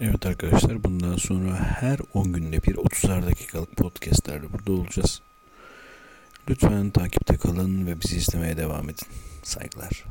Evet arkadaşlar bundan sonra her 10 günde bir 30'ar dakikalık podcastlerde burada olacağız. Lütfen takipte kalın ve bizi izlemeye devam edin. Saygılar.